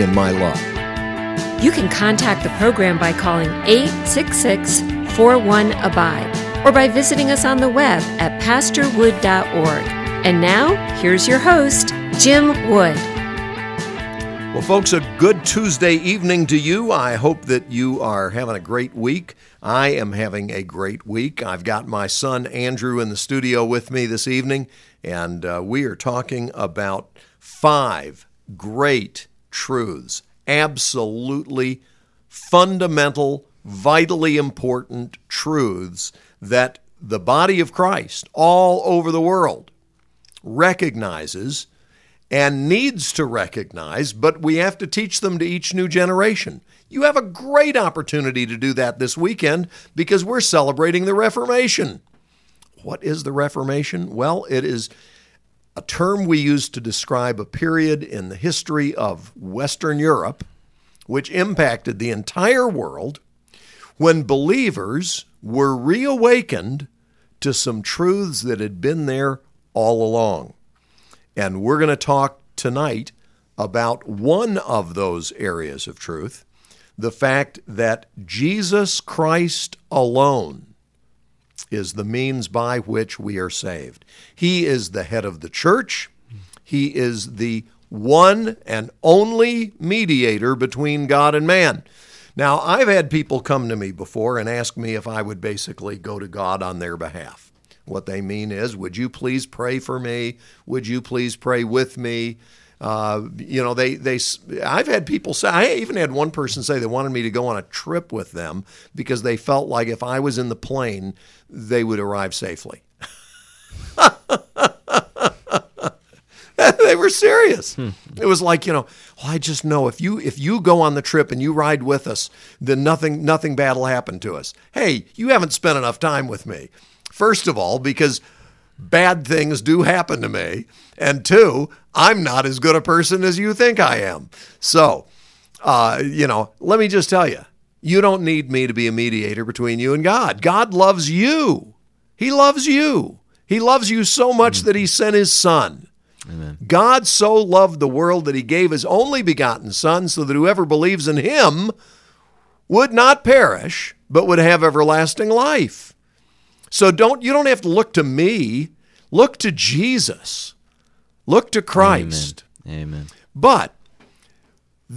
in my life. You can contact the program by calling 866 41 Abide or by visiting us on the web at pastorwood.org. And now, here's your host, Jim Wood. Well, folks, a good Tuesday evening to you. I hope that you are having a great week. I am having a great week. I've got my son Andrew in the studio with me this evening, and uh, we are talking about five great truths, absolutely fundamental, vitally important truths that the body of Christ all over the world recognizes and needs to recognize, but we have to teach them to each new generation. You have a great opportunity to do that this weekend because we're celebrating the Reformation. What is the Reformation? Well, it is a term we use to describe a period in the history of Western Europe which impacted the entire world when believers were reawakened to some truths that had been there all along. And we're going to talk tonight about one of those areas of truth the fact that Jesus Christ alone is the means by which we are saved. He is the head of the church, He is the one and only mediator between God and man. Now, I've had people come to me before and ask me if I would basically go to God on their behalf. What they mean is, would you please pray for me? Would you please pray with me? Uh, you know, they they. I've had people say. I even had one person say they wanted me to go on a trip with them because they felt like if I was in the plane, they would arrive safely. they were serious. Hmm. It was like, you know, well, I just know if you if you go on the trip and you ride with us, then nothing nothing bad will happen to us. Hey, you haven't spent enough time with me. First of all, because bad things do happen to me, and two, I'm not as good a person as you think I am. So, uh, you know, let me just tell you, you don't need me to be a mediator between you and God. God loves you. He loves you. He loves you so much mm. that he sent his son. Amen. God so loved the world that he gave his only begotten Son so that whoever believes in him would not perish, but would have everlasting life. So don't you don't have to look to me. Look to Jesus. Look to Christ. Amen. Amen. But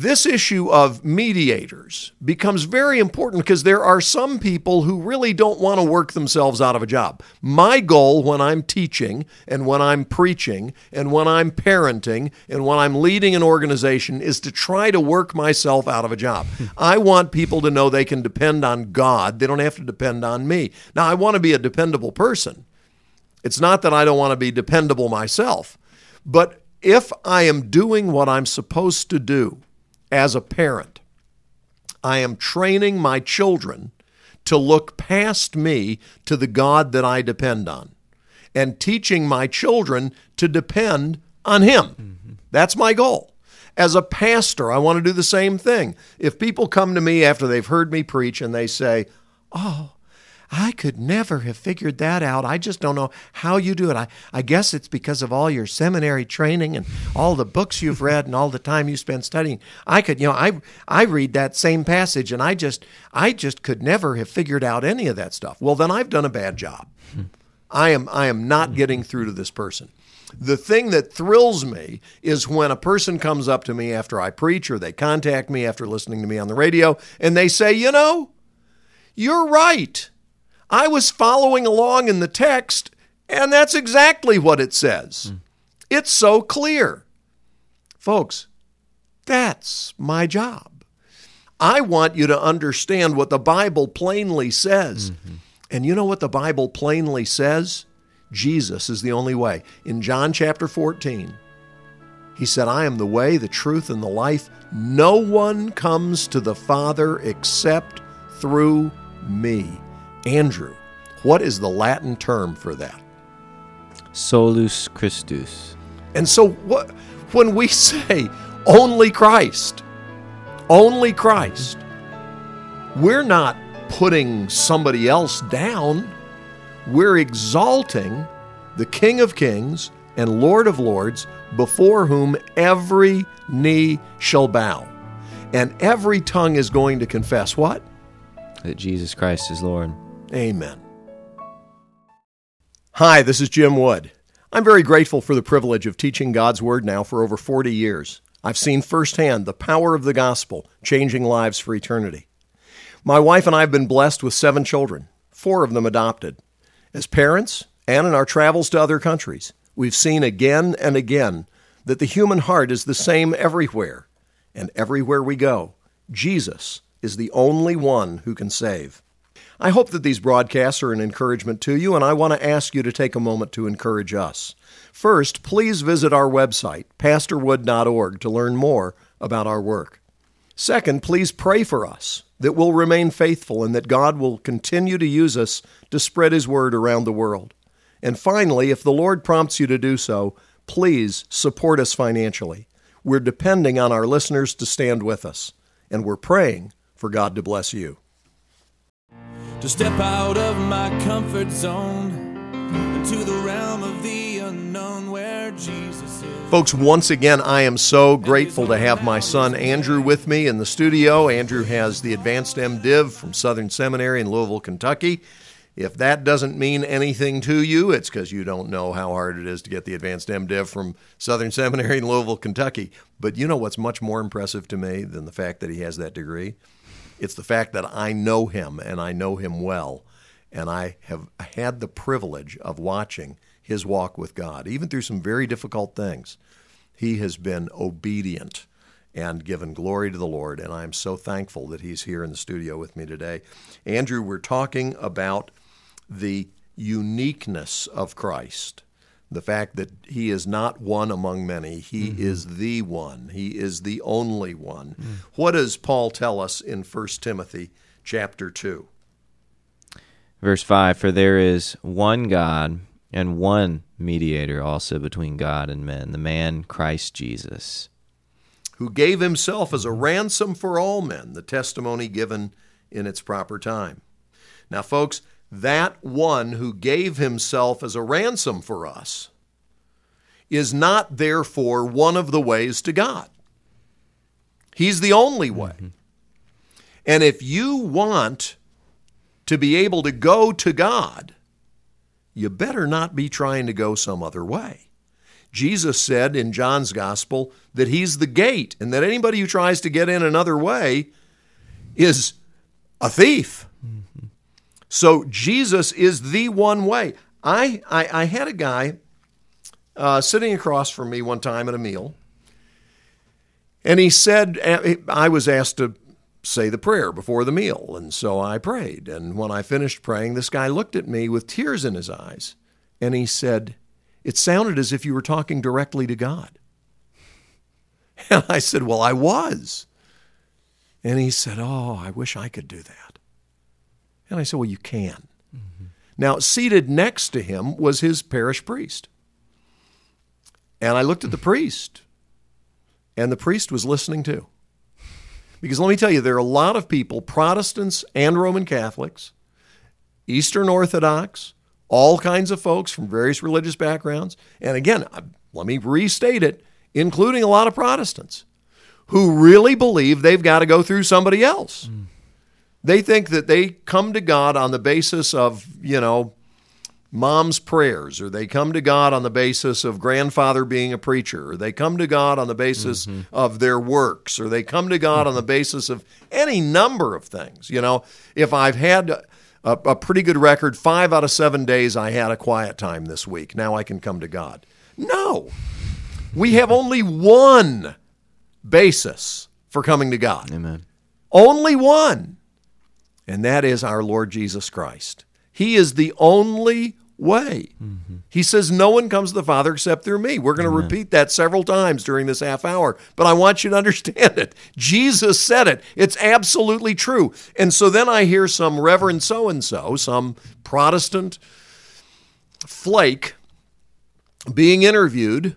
this issue of mediators becomes very important because there are some people who really don't want to work themselves out of a job. My goal when I'm teaching and when I'm preaching and when I'm parenting and when I'm leading an organization is to try to work myself out of a job. I want people to know they can depend on God, they don't have to depend on me. Now, I want to be a dependable person. It's not that I don't want to be dependable myself, but if I am doing what I'm supposed to do, as a parent. I am training my children to look past me to the God that I depend on and teaching my children to depend on Him. Mm-hmm. That's my goal. As a pastor, I want to do the same thing. If people come to me after they've heard me preach and they say, Oh, I could never have figured that out. I just don't know how you do it. I, I guess it's because of all your seminary training and all the books you've read and all the time you spend studying. I could, you know, I I read that same passage and I just I just could never have figured out any of that stuff. Well, then I've done a bad job. I am I am not getting through to this person. The thing that thrills me is when a person comes up to me after I preach or they contact me after listening to me on the radio and they say, "You know, you're right." I was following along in the text, and that's exactly what it says. Mm. It's so clear. Folks, that's my job. I want you to understand what the Bible plainly says. Mm-hmm. And you know what the Bible plainly says? Jesus is the only way. In John chapter 14, He said, I am the way, the truth, and the life. No one comes to the Father except through me. Andrew, what is the Latin term for that? Solus Christus. And so what when we say only Christ, only Christ, we're not putting somebody else down. We're exalting the King of Kings and Lord of Lords before whom every knee shall bow. And every tongue is going to confess what? That Jesus Christ is Lord. Amen. Hi, this is Jim Wood. I'm very grateful for the privilege of teaching God's Word now for over 40 years. I've seen firsthand the power of the gospel changing lives for eternity. My wife and I have been blessed with seven children, four of them adopted. As parents, and in our travels to other countries, we've seen again and again that the human heart is the same everywhere. And everywhere we go, Jesus is the only one who can save. I hope that these broadcasts are an encouragement to you, and I want to ask you to take a moment to encourage us. First, please visit our website, pastorwood.org, to learn more about our work. Second, please pray for us that we'll remain faithful and that God will continue to use us to spread His word around the world. And finally, if the Lord prompts you to do so, please support us financially. We're depending on our listeners to stand with us, and we're praying for God to bless you to step out of my comfort zone into the realm of the unknown where Jesus is. Folks, once again, I am so grateful to have my son Andrew with me in the studio. Andrew has the advanced MDiv from Southern Seminary in Louisville, Kentucky. If that doesn't mean anything to you, it's because you don't know how hard it is to get the advanced MDiv from Southern Seminary in Louisville, Kentucky. But you know what's much more impressive to me than the fact that he has that degree? It's the fact that I know him and I know him well. And I have had the privilege of watching his walk with God, even through some very difficult things. He has been obedient and given glory to the Lord. And I'm so thankful that he's here in the studio with me today. Andrew, we're talking about the uniqueness of Christ the fact that he is not one among many he mm-hmm. is the one he is the only one mm. what does paul tell us in 1 timothy chapter 2 verse 5 for there is one god and one mediator also between god and men the man christ jesus who gave himself as a ransom for all men the testimony given in its proper time now folks that one who gave himself as a ransom for us is not therefore one of the ways to God. He's the only way. Mm-hmm. And if you want to be able to go to God, you better not be trying to go some other way. Jesus said in John's gospel that he's the gate and that anybody who tries to get in another way is a thief. So Jesus is the one way. I, I, I had a guy uh, sitting across from me one time at a meal, and he said, I was asked to say the prayer before the meal, and so I prayed. And when I finished praying, this guy looked at me with tears in his eyes, and he said, It sounded as if you were talking directly to God. And I said, Well, I was. And he said, Oh, I wish I could do that. And I said, Well, you can. Mm-hmm. Now, seated next to him was his parish priest. And I looked at the priest, and the priest was listening too. Because let me tell you, there are a lot of people, Protestants and Roman Catholics, Eastern Orthodox, all kinds of folks from various religious backgrounds. And again, let me restate it, including a lot of Protestants, who really believe they've got to go through somebody else. Mm. They think that they come to God on the basis of, you know, mom's prayers, or they come to God on the basis of grandfather being a preacher, or they come to God on the basis mm-hmm. of their works, or they come to God mm-hmm. on the basis of any number of things. You know, if I've had a, a, pretty good record, five out of seven days I had a quiet time this week, now I can come to God. No, we have only one basis for coming to God. Amen. Only one and that is our Lord Jesus Christ. He is the only way. Mm-hmm. He says, No one comes to the Father except through me. We're going to repeat that several times during this half hour, but I want you to understand it. Jesus said it. It's absolutely true. And so then I hear some Reverend so and so, some Protestant flake, being interviewed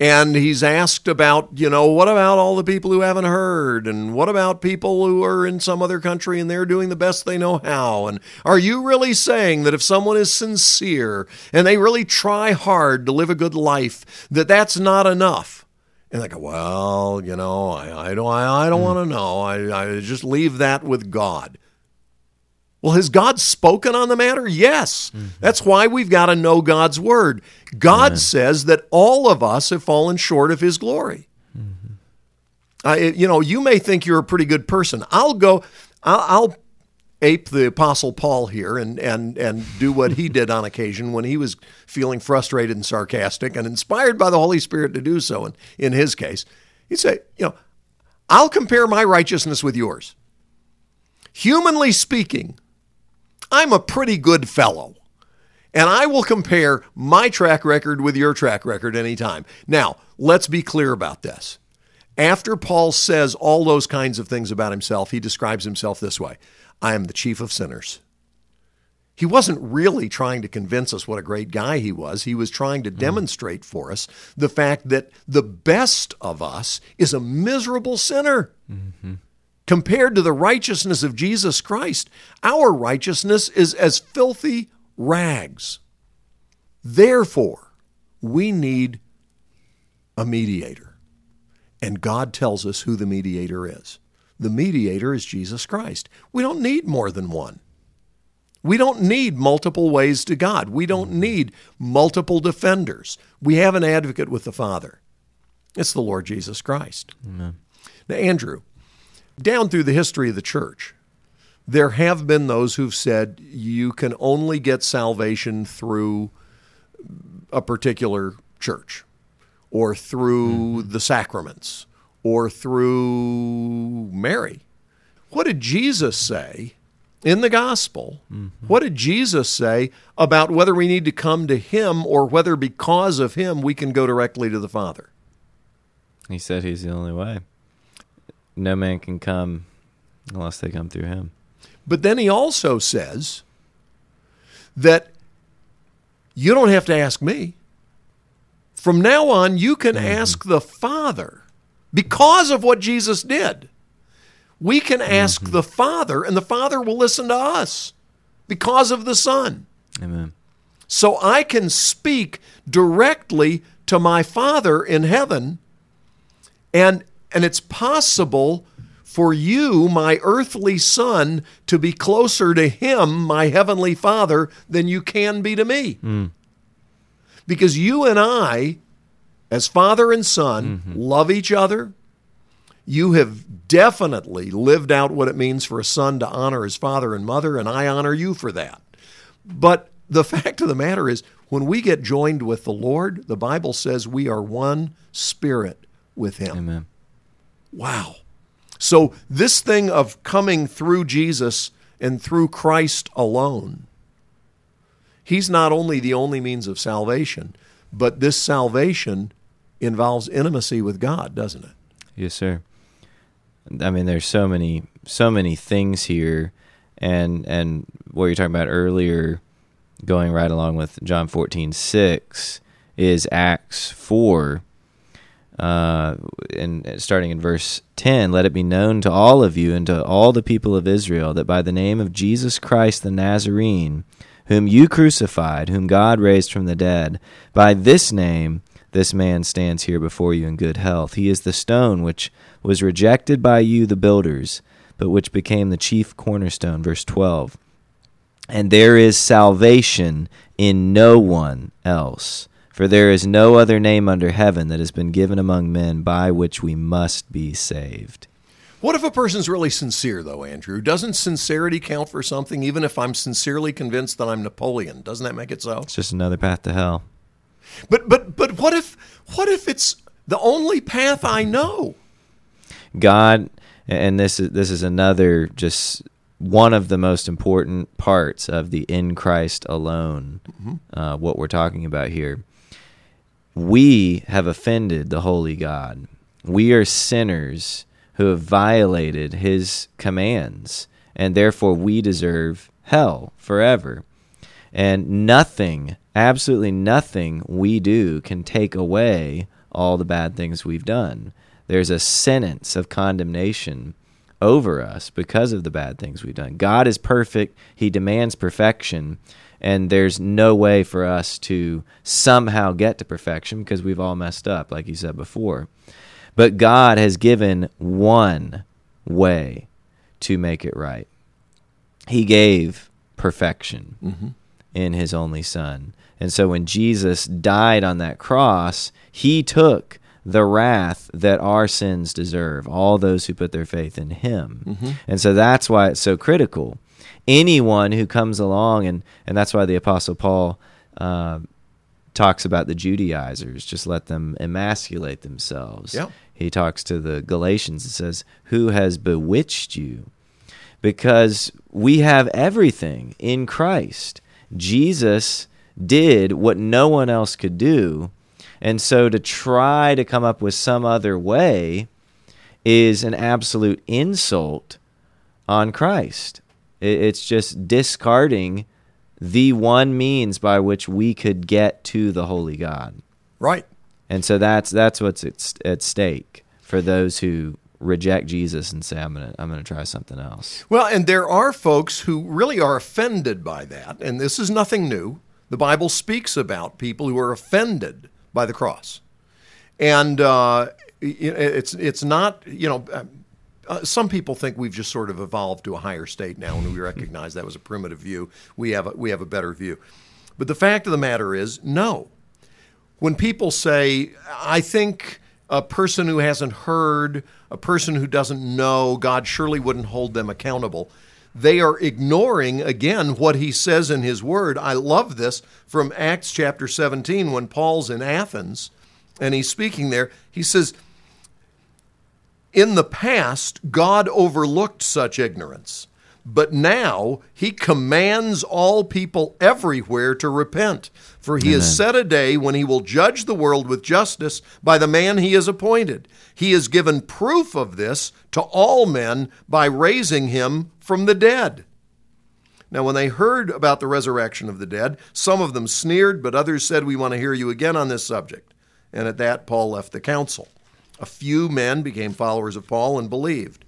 and he's asked about, you know, what about all the people who haven't heard? And what about people who are in some other country and they're doing the best they know how? And are you really saying that if someone is sincere and they really try hard to live a good life, that that's not enough? And they go, well, you know, I, I don't, I, I don't hmm. want to know. I, I just leave that with God. Well, has God spoken on the matter? Yes. That's why we've got to know God's word. God says that all of us have fallen short of his glory. Uh, it- you know, you may think you're a pretty good person. I'll go, I'll, I'll ape the Apostle Paul here and, and, and do what he did on occasion when he was feeling frustrated and sarcastic and inspired by the Holy Spirit to do so. And in his case, he'd say, you know, I'll compare my righteousness with yours. Humanly speaking, I'm a pretty good fellow. And I will compare my track record with your track record anytime. Now, let's be clear about this. After Paul says all those kinds of things about himself, he describes himself this way I am the chief of sinners. He wasn't really trying to convince us what a great guy he was. He was trying to hmm. demonstrate for us the fact that the best of us is a miserable sinner. Mm-hmm. Compared to the righteousness of Jesus Christ, our righteousness is as filthy rags. Therefore, we need a mediator. And God tells us who the mediator is. The mediator is Jesus Christ. We don't need more than one. We don't need multiple ways to God. We don't mm-hmm. need multiple defenders. We have an advocate with the Father. It's the Lord Jesus Christ. Amen. Now, Andrew, down through the history of the church, there have been those who've said you can only get salvation through a particular church or through mm-hmm. the sacraments or through Mary. What did Jesus say in the gospel? Mm-hmm. What did Jesus say about whether we need to come to him or whether because of him we can go directly to the Father? He said he's the only way. No man can come unless they come through him. But then he also says that you don't have to ask me. From now on, you can mm-hmm. ask the Father because of what Jesus did. We can mm-hmm. ask the Father, and the Father will listen to us because of the Son. Amen. So I can speak directly to my Father in heaven, and and it's possible for you, my earthly son, to be closer to him, my heavenly Father, than you can be to me. Hmm. Because you and I, as father and son, mm-hmm. love each other. You have definitely lived out what it means for a son to honor his father and mother, and I honor you for that. But the fact of the matter is, when we get joined with the Lord, the Bible says we are one spirit with him. Amen. Wow. So, this thing of coming through Jesus and through Christ alone, He's not only the only means of salvation, but this salvation involves intimacy with God, doesn't it? Yes, sir. I mean, there's so many, so many things here, and and what you're talking about earlier, going right along with John 14, 6, is Acts 4, uh, and starting in verse 10, let it be known to all of you and to all the people of Israel that by the name of Jesus Christ the Nazarene, whom you crucified, whom God raised from the dead, by this name this man stands here before you in good health. He is the stone which was rejected by you, the builders, but which became the chief cornerstone. Verse 12. And there is salvation in no one else. For there is no other name under heaven that has been given among men by which we must be saved. What if a person's really sincere, though, Andrew? Doesn't sincerity count for something, even if I'm sincerely convinced that I'm Napoleon? Doesn't that make it so? It's just another path to hell. But but but what if what if it's the only path I know? God, and this is this is another just one of the most important parts of the in Christ alone, uh, what we're talking about here. We have offended the holy God. We are sinners who have violated his commands, and therefore we deserve hell forever. And nothing, absolutely nothing we do can take away all the bad things we've done. There's a sentence of condemnation over us because of the bad things we've done. God is perfect, He demands perfection, and there's no way for us to somehow get to perfection because we've all messed up, like you said before. But God has given one way to make it right. He gave perfection mm-hmm. in his only son. And so when Jesus died on that cross, he took the wrath that our sins deserve, all those who put their faith in him. Mm-hmm. And so that's why it's so critical. Anyone who comes along, and, and that's why the Apostle Paul uh, talks about the Judaizers, just let them emasculate themselves. Yeah. He talks to the Galatians and says, Who has bewitched you? because we have everything in Christ. Jesus did what no one else could do. And so to try to come up with some other way is an absolute insult on Christ. It- It's just discarding the one means by which we could get to the holy God. Right. And so that's that's what's at, at stake for those who reject Jesus and say I'm going to I'm going to try something else. Well, and there are folks who really are offended by that, and this is nothing new. The Bible speaks about people who are offended by the cross, and uh, it's it's not you know. Uh, some people think we've just sort of evolved to a higher state now, and we recognize that was a primitive view. We have a, we have a better view, but the fact of the matter is, no. When people say, "I think a person who hasn't heard, a person who doesn't know, God surely wouldn't hold them accountable," they are ignoring again what He says in His Word. I love this from Acts chapter 17 when Paul's in Athens and he's speaking there. He says in the past, God overlooked such ignorance, but now he commands all people everywhere to repent. For he has set a day when he will judge the world with justice by the man he has appointed. He has given proof of this to all men by raising him from the dead. Now, when they heard about the resurrection of the dead, some of them sneered, but others said, We want to hear you again on this subject. And at that, Paul left the council. A few men became followers of Paul and believed.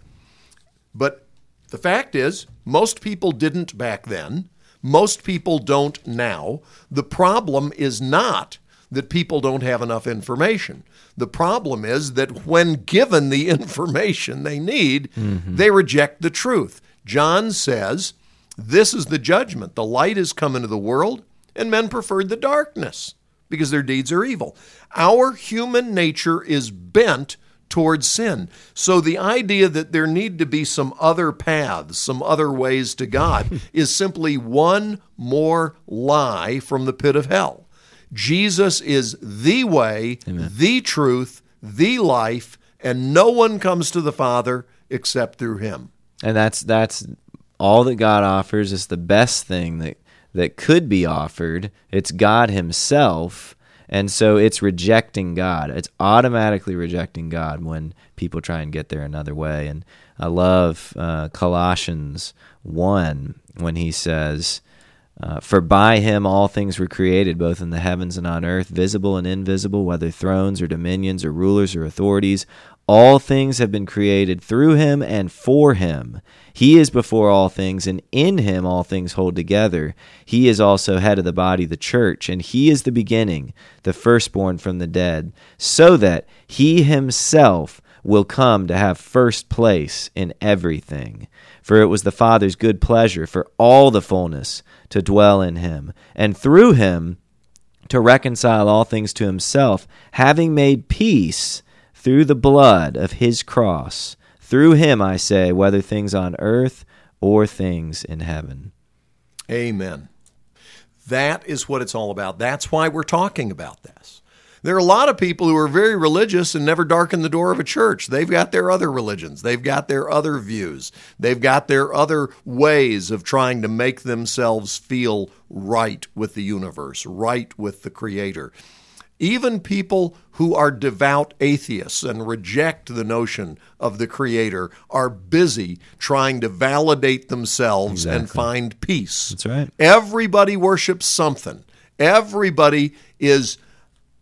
But the fact is, most people didn't back then. Most people don't now. The problem is not that people don't have enough information. The problem is that when given the information they need, mm-hmm. they reject the truth. John says, This is the judgment. The light has come into the world, and men preferred the darkness because their deeds are evil. Our human nature is bent towards sin. So the idea that there need to be some other paths, some other ways to God, is simply one more lie from the pit of hell. Jesus is the way, the truth, the life, and no one comes to the Father except through him. and that's that's all that God offers is the best thing that that could be offered. It's God Himself, and so it's rejecting God. It's automatically rejecting God when people try and get there another way. And I love uh, Colossians one when he says. Uh, for by him all things were created, both in the heavens and on earth, visible and invisible, whether thrones or dominions or rulers or authorities. All things have been created through him and for him. He is before all things, and in him all things hold together. He is also head of the body, the church, and he is the beginning, the firstborn from the dead, so that he himself will come to have first place in everything. For it was the Father's good pleasure for all the fullness to dwell in him, and through him to reconcile all things to himself, having made peace through the blood of his cross. Through him, I say, whether things on earth or things in heaven. Amen. That is what it's all about. That's why we're talking about this. There are a lot of people who are very religious and never darken the door of a church. They've got their other religions, they've got their other views, they've got their other ways of trying to make themselves feel right with the universe, right with the Creator. Even people who are devout atheists and reject the notion of the Creator are busy trying to validate themselves and find peace. That's right. Everybody worships something. Everybody is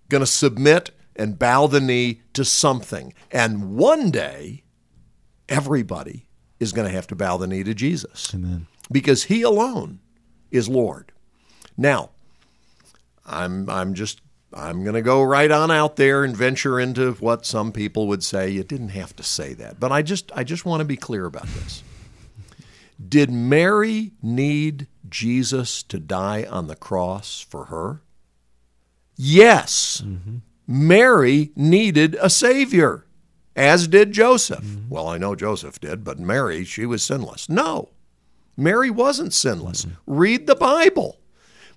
going to submit and bow the knee to something. And one day, everybody is going to have to bow the knee to Jesus. Amen. Because he alone is Lord. Now, I'm I'm just I'm going to go right on out there and venture into what some people would say you didn't have to say that. But I just I just want to be clear about this. Did Mary need Jesus to die on the cross for her? Yes. Mm-hmm. Mary needed a savior, as did Joseph. Mm-hmm. Well, I know Joseph did, but Mary, she was sinless. No, Mary wasn't sinless. Mm-hmm. Read the Bible.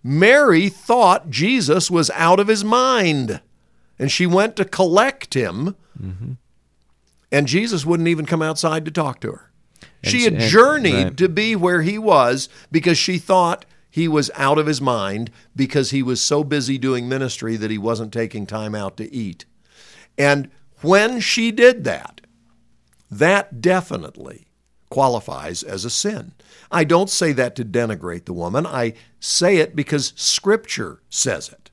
Mary thought Jesus was out of his mind, and she went to collect him, and Jesus wouldn't even come outside to talk to her. She had and- journeyed right. to be where he was because she thought he was out of his mind because he was so busy doing ministry that he wasn't taking time out to eat. And when she did that, that definitely qualifies as a sin. I don't say that to denigrate the woman. I say it because Scripture says it.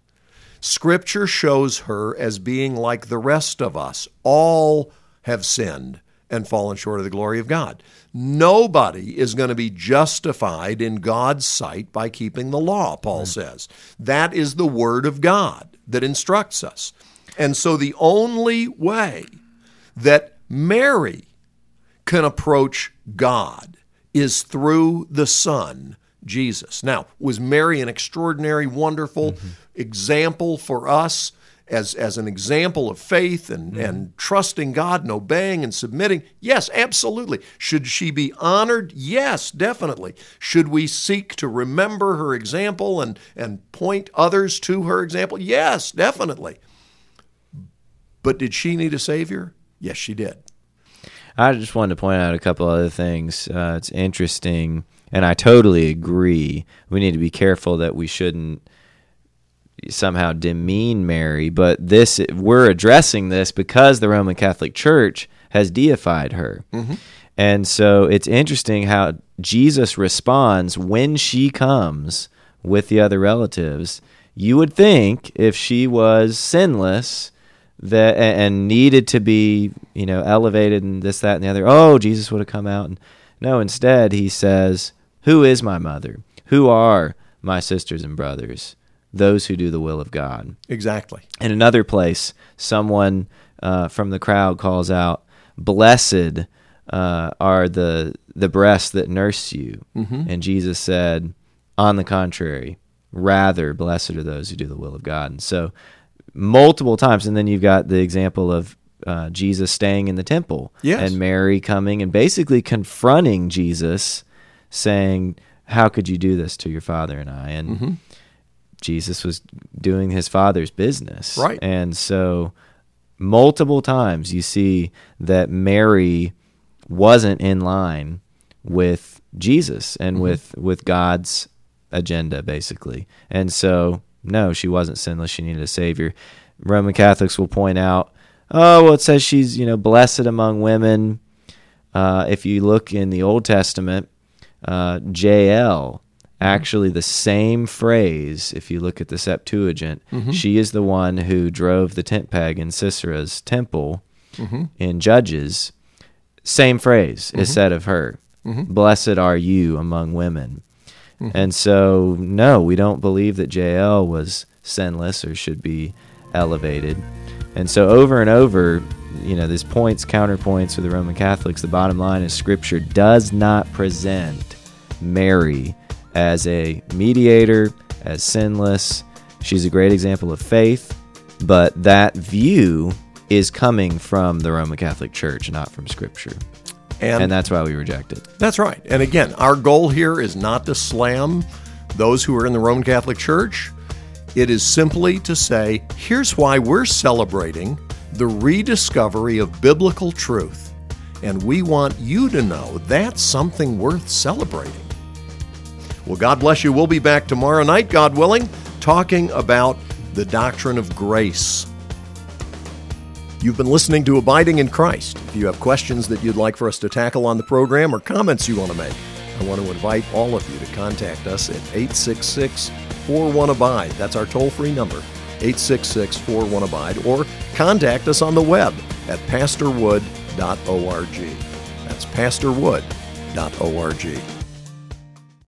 Scripture shows her as being like the rest of us. All have sinned and fallen short of the glory of God. Nobody is going to be justified in God's sight by keeping the law, Paul says. That is the Word of God that instructs us. And so the only way that Mary can approach God is through the Son, Jesus. Now, was Mary an extraordinary, wonderful mm-hmm. example for us as, as an example of faith and, mm-hmm. and trusting God and obeying and submitting? Yes, absolutely. Should she be honored? Yes, definitely. Should we seek to remember her example and, and point others to her example? Yes, definitely. But did she need a Savior? Yes, she did. I just wanted to point out a couple other things. Uh, it's interesting, and I totally agree. We need to be careful that we shouldn't somehow demean Mary, but this we're addressing this because the Roman Catholic Church has deified her. And so it's interesting how Jesus responds when she comes with the other relatives. You would think if she was sinless that and needed to be, you know, elevated and this, that, and the other, oh, Jesus would have come out. And no, instead he says, "Who is my mother? Who are my sisters and brothers? Those who do the will of God." Exactly. In another place, someone uh, from the crowd calls out, "Blessed uh, are the the breasts that nurse you," and Jesus said, "On the contrary, rather blessed are those who do the will of God." And so, multiple times, and then you've got the example of uh, Jesus staying in the temple, Yes. and Mary coming and basically confronting Jesus, saying, "How could you do this to your father and I?" And Jesus was doing his father's business. Right. And so multiple times you see that Mary wasn't in line with Jesus and with with God's agenda basically. And so no, she wasn't sinless, she needed a savior. Roman Catholics will point out, oh, well it says she's, you know, blessed among women. Uh, if you look in the Old Testament, uh, Jael, actually the same phrase, if you look at the Septuagint, she is the one who drove the tent peg in Sisera's temple in Judges. Same phrase is said of her Blessed are you among women. Mm-hmm. And so, no, we don't believe that Jael was sinless or should be elevated. And so, over and over, you know, these points, counterpoints for the Roman Catholics, the bottom line is Scripture does not present Mary as a mediator, as sinless. She's a great example of faith, but that view is coming from the Roman Catholic Church, not from Scripture. And, And that's why we reject it. that's right. And again, our goal here is not to slam those who are in the Roman Catholic Church. It is simply to say, here's why we're celebrating the rediscovery of biblical truth. And we want you to know that's something worth celebrating. Well, God bless you. We'll be back tomorrow night, God willing, talking about the doctrine of grace. You've been listening to Abiding in Christ. If you have questions that you'd like for us to tackle on the program or comments you want to make, I want to invite all of you to contact us at 866 41 Abide. That's our toll free number, 866 41 Abide, or contact us on the web at pastorwood.org. That's pastorwood.org.